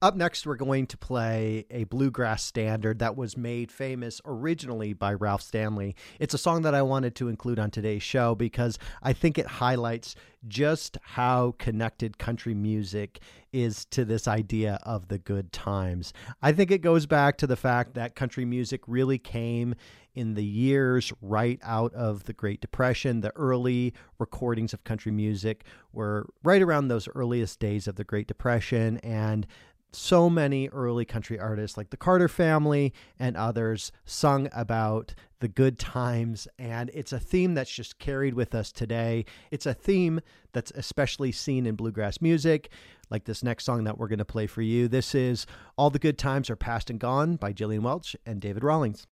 Up next, we're going to play a bluegrass standard that was made famous originally by Ralph Stanley. It's a song that I wanted to include on today's show because I think it highlights just how connected country music is to this idea of the good times. I think it goes back to the fact that country music really came in the years right out of the Great Depression. The early recordings of country music were right around those earliest days of the Great Depression, and so many early country artists like the Carter family and others sung about the good times and it's a theme that's just carried with us today. It's a theme that's especially seen in bluegrass music like this next song that we're going to play for you. This is All the Good Times Are Past and Gone by Gillian Welch and David Rawlings.